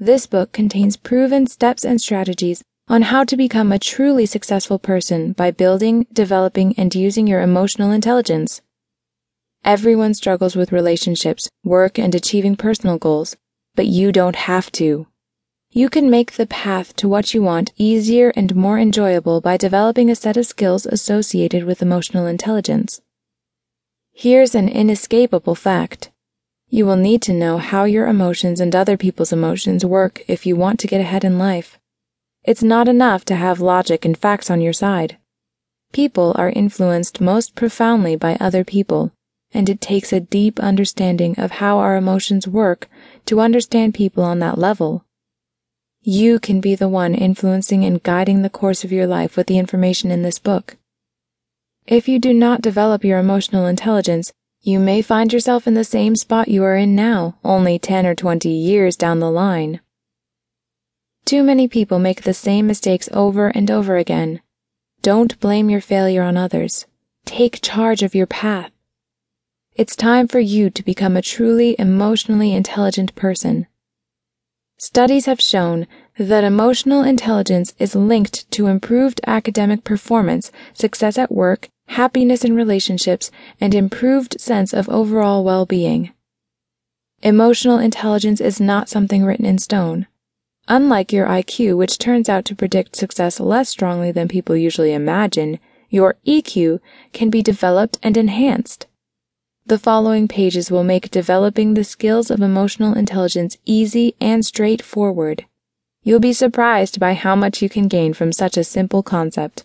This book contains proven steps and strategies on how to become a truly successful person by building, developing, and using your emotional intelligence. Everyone struggles with relationships, work, and achieving personal goals, but you don't have to. You can make the path to what you want easier and more enjoyable by developing a set of skills associated with emotional intelligence. Here's an inescapable fact. You will need to know how your emotions and other people's emotions work if you want to get ahead in life. It's not enough to have logic and facts on your side. People are influenced most profoundly by other people, and it takes a deep understanding of how our emotions work to understand people on that level. You can be the one influencing and guiding the course of your life with the information in this book. If you do not develop your emotional intelligence, you may find yourself in the same spot you are in now, only 10 or 20 years down the line. Too many people make the same mistakes over and over again. Don't blame your failure on others. Take charge of your path. It's time for you to become a truly emotionally intelligent person. Studies have shown that emotional intelligence is linked to improved academic performance, success at work, happiness in relationships, and improved sense of overall well-being. Emotional intelligence is not something written in stone. Unlike your IQ, which turns out to predict success less strongly than people usually imagine, your EQ can be developed and enhanced. The following pages will make developing the skills of emotional intelligence easy and straightforward. You'll be surprised by how much you can gain from such a simple concept.